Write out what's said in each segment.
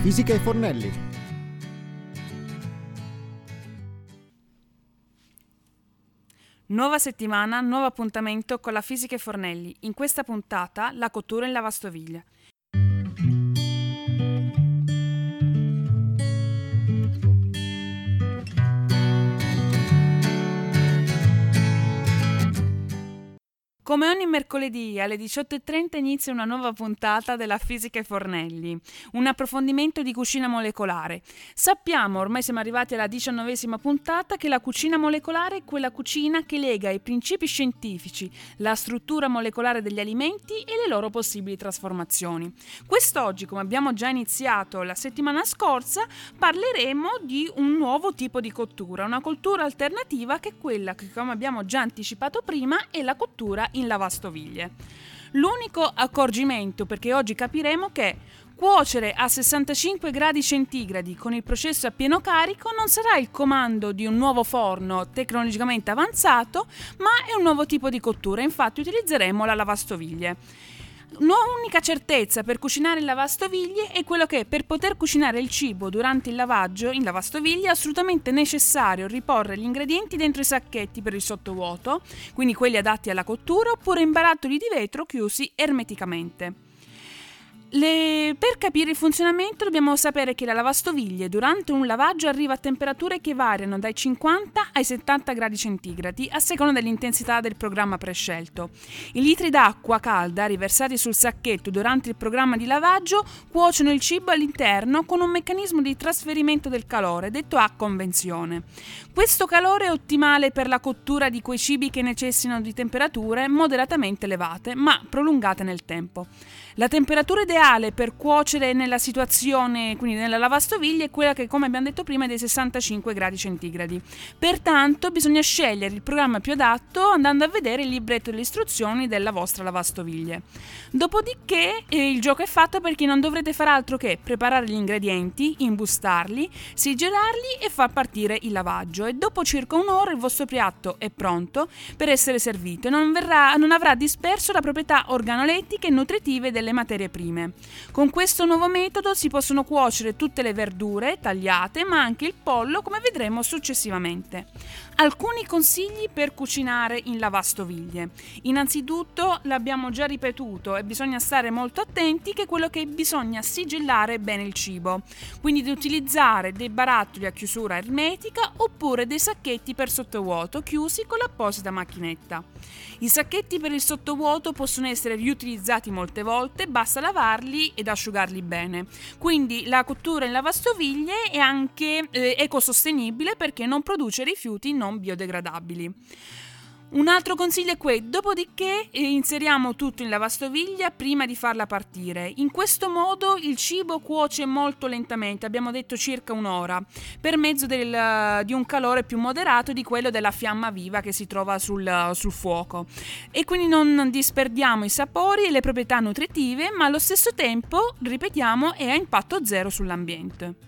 fisica e Fornelli. Nuova settimana, nuovo appuntamento con la fisica e Fornelli. In questa puntata la cottura in lavastoviglie. Come ogni mercoledì alle 18.30 inizia una nuova puntata della Fisica e Fornelli, un approfondimento di cucina molecolare. Sappiamo, ormai siamo arrivati alla diciannovesima puntata, che la cucina molecolare è quella cucina che lega i principi scientifici, la struttura molecolare degli alimenti e le loro possibili trasformazioni. Quest'oggi, come abbiamo già iniziato la settimana scorsa, parleremo di un nuovo tipo di cottura, una cottura alternativa che è quella che, come abbiamo già anticipato prima, è la cottura in lavastoviglie. L'unico accorgimento, perché oggi capiremo che cuocere a 65 gradi centigradi con il processo a pieno carico non sarà il comando di un nuovo forno tecnologicamente avanzato, ma è un nuovo tipo di cottura, infatti utilizzeremo la lavastoviglie. L'unica certezza per cucinare in lavastoviglie è quello che per poter cucinare il cibo durante il lavaggio in lavastoviglie è assolutamente necessario riporre gli ingredienti dentro i sacchetti per il sottovuoto, quindi quelli adatti alla cottura, oppure in barattoli di vetro chiusi ermeticamente. Le... Per capire il funzionamento dobbiamo sapere che la lavastoviglie durante un lavaggio arriva a temperature che variano dai 50 ai 70 gradi centigradi a seconda dell'intensità del programma prescelto. I litri d'acqua calda riversati sul sacchetto durante il programma di lavaggio cuociono il cibo all'interno con un meccanismo di trasferimento del calore detto a convenzione. Questo calore è ottimale per la cottura di quei cibi che necessitano di temperature moderatamente elevate ma prolungate nel tempo. La temperatura ideale per cuocere nella situazione, quindi nella lavastoviglie, è quella che, come abbiamo detto prima, è dei 65 gradi centigradi. Pertanto bisogna scegliere il programma più adatto andando a vedere il libretto delle istruzioni della vostra lavastoviglie. Dopodiché eh, il gioco è fatto perché non dovrete fare altro che preparare gli ingredienti, imbustarli, sigilarli e far partire il lavaggio e dopo circa un'ora il vostro piatto è pronto per essere servito e non, verrà, non avrà disperso la proprietà organolettiche e nutritive delle delle materie prime. Con questo nuovo metodo si possono cuocere tutte le verdure tagliate, ma anche il pollo, come vedremo successivamente. Alcuni consigli per cucinare in lavastoviglie. Innanzitutto, l'abbiamo già ripetuto e bisogna stare molto attenti che quello che bisogna sigillare bene il cibo, quindi di utilizzare dei barattoli a chiusura ermetica oppure dei sacchetti per sottovuoto chiusi con l'apposita macchinetta. I sacchetti per il sottovuoto possono essere riutilizzati molte volte, basta lavarli ed asciugarli bene. Quindi la cottura in lavastoviglie è anche eh, ecosostenibile perché non produce rifiuti non biodegradabili. Un altro consiglio è questo, dopodiché eh, inseriamo tutto in lavastoviglie prima di farla partire. In questo modo il cibo cuoce molto lentamente, abbiamo detto circa un'ora, per mezzo del, di un calore più moderato di quello della fiamma viva che si trova sul, sul fuoco. E quindi non disperdiamo i sapori e le proprietà nutritive, ma allo stesso tempo, ripetiamo, è a impatto zero sull'ambiente.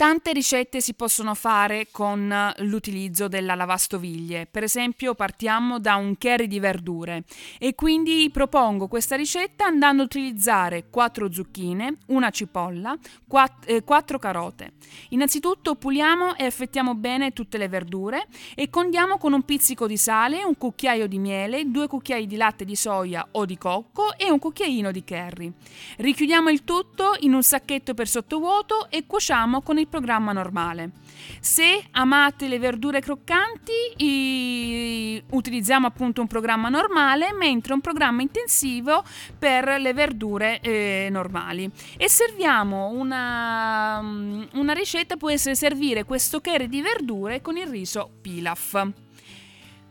Tante ricette si possono fare con l'utilizzo della lavastoviglie. Per esempio, partiamo da un curry di verdure e quindi propongo questa ricetta andando a utilizzare 4 zucchine, una cipolla, 4, eh, carote. Innanzitutto puliamo e affettiamo bene tutte le verdure e condiamo con un pizzico di sale, un cucchiaio di miele, due cucchiai di latte di soia o di cocco e un cucchiaino di curry. Richiudiamo il tutto in un sacchetto per sottovuoto e cuociamo con il programma normale. Se amate le verdure croccanti, utilizziamo appunto un programma normale, mentre un programma intensivo per le verdure eh, normali. E serviamo una, una ricetta, può essere servire questo curry di verdure con il riso pilaf.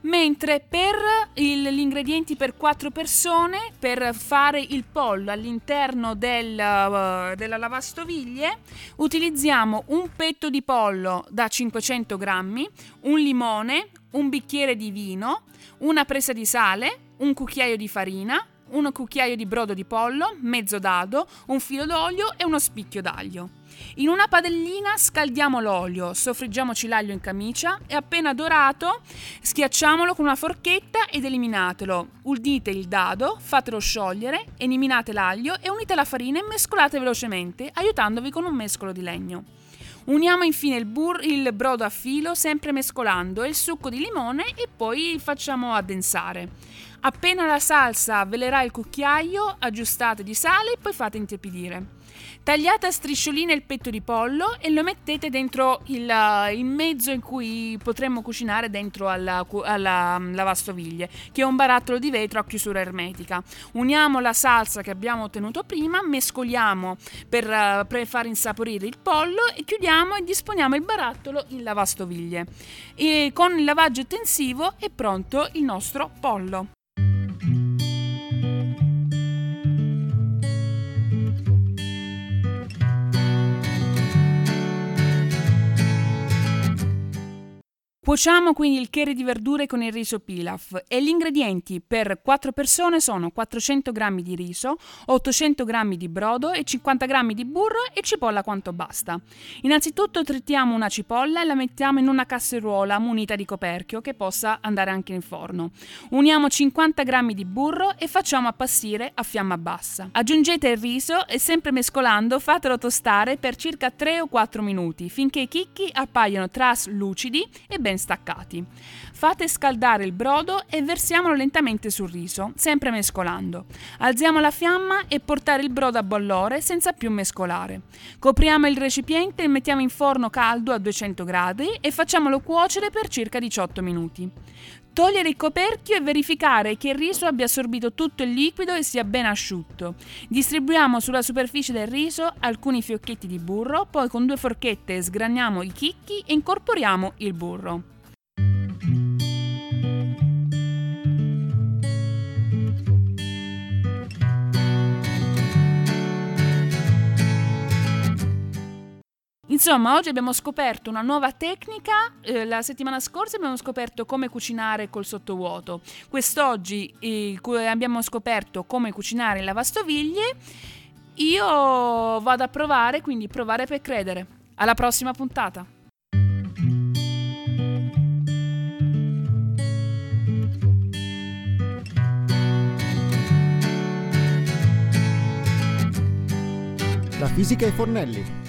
Mentre per il, gli ingredienti per 4 persone, per fare il pollo all'interno del, uh, della lavastoviglie, utilizziamo un petto di pollo da 500 grammi, un limone, un bicchiere di vino, una presa di sale, un cucchiaio di farina, un cucchiaio di brodo di pollo, mezzo dado, un filo d'olio e uno spicchio d'aglio. In una padellina scaldiamo l'olio, soffriggiamoci l'aglio in camicia e appena dorato schiacciamolo con una forchetta ed eliminatelo. Unite il dado, fatelo sciogliere, eliminate l'aglio e unite la farina e mescolate velocemente, aiutandovi con un mescolo di legno. Uniamo infine il, bur- il brodo a filo, sempre mescolando, e il succo di limone e poi facciamo addensare. Appena la salsa velerà il cucchiaio, aggiustate di sale e poi fate intiepidire. Tagliate a striscioline il petto di pollo e lo mettete dentro il, il mezzo in cui potremmo cucinare dentro alla, alla mm, lavastoviglie, che è un barattolo di vetro a chiusura ermetica. Uniamo la salsa che abbiamo ottenuto prima, mescoliamo per, uh, per far insaporire il pollo e chiudiamo e disponiamo il barattolo in lavastoviglie. E con il lavaggio intensivo è pronto il nostro pollo. Cuociamo quindi il curry di verdure con il riso pilaf e gli ingredienti per 4 persone sono 400 g di riso, 800 g di brodo e 50 g di burro e cipolla quanto basta. Innanzitutto trittiamo una cipolla e la mettiamo in una casseruola munita di coperchio che possa andare anche in forno. Uniamo 50 g di burro e facciamo appassire a fiamma bassa. Aggiungete il riso e sempre mescolando fatelo tostare per circa 3 o 4 minuti finché i chicchi appaiano traslucidi e ben staccati. Fate scaldare il brodo e versiamolo lentamente sul riso, sempre mescolando. Alziamo la fiamma e portare il brodo a bollore senza più mescolare. Copriamo il recipiente e mettiamo in forno caldo a 200 gradi e facciamolo cuocere per circa 18 minuti. Togliere il coperchio e verificare che il riso abbia assorbito tutto il liquido e sia ben asciutto. Distribuiamo sulla superficie del riso alcuni fiocchetti di burro, poi con due forchette sgraniamo i chicchi e incorporiamo il burro. Insomma, oggi abbiamo scoperto una nuova tecnica, eh, la settimana scorsa abbiamo scoperto come cucinare col sottovuoto, quest'oggi eh, abbiamo scoperto come cucinare in lavastoviglie, io vado a provare, quindi provare per credere. Alla prossima puntata! La fisica ai fornelli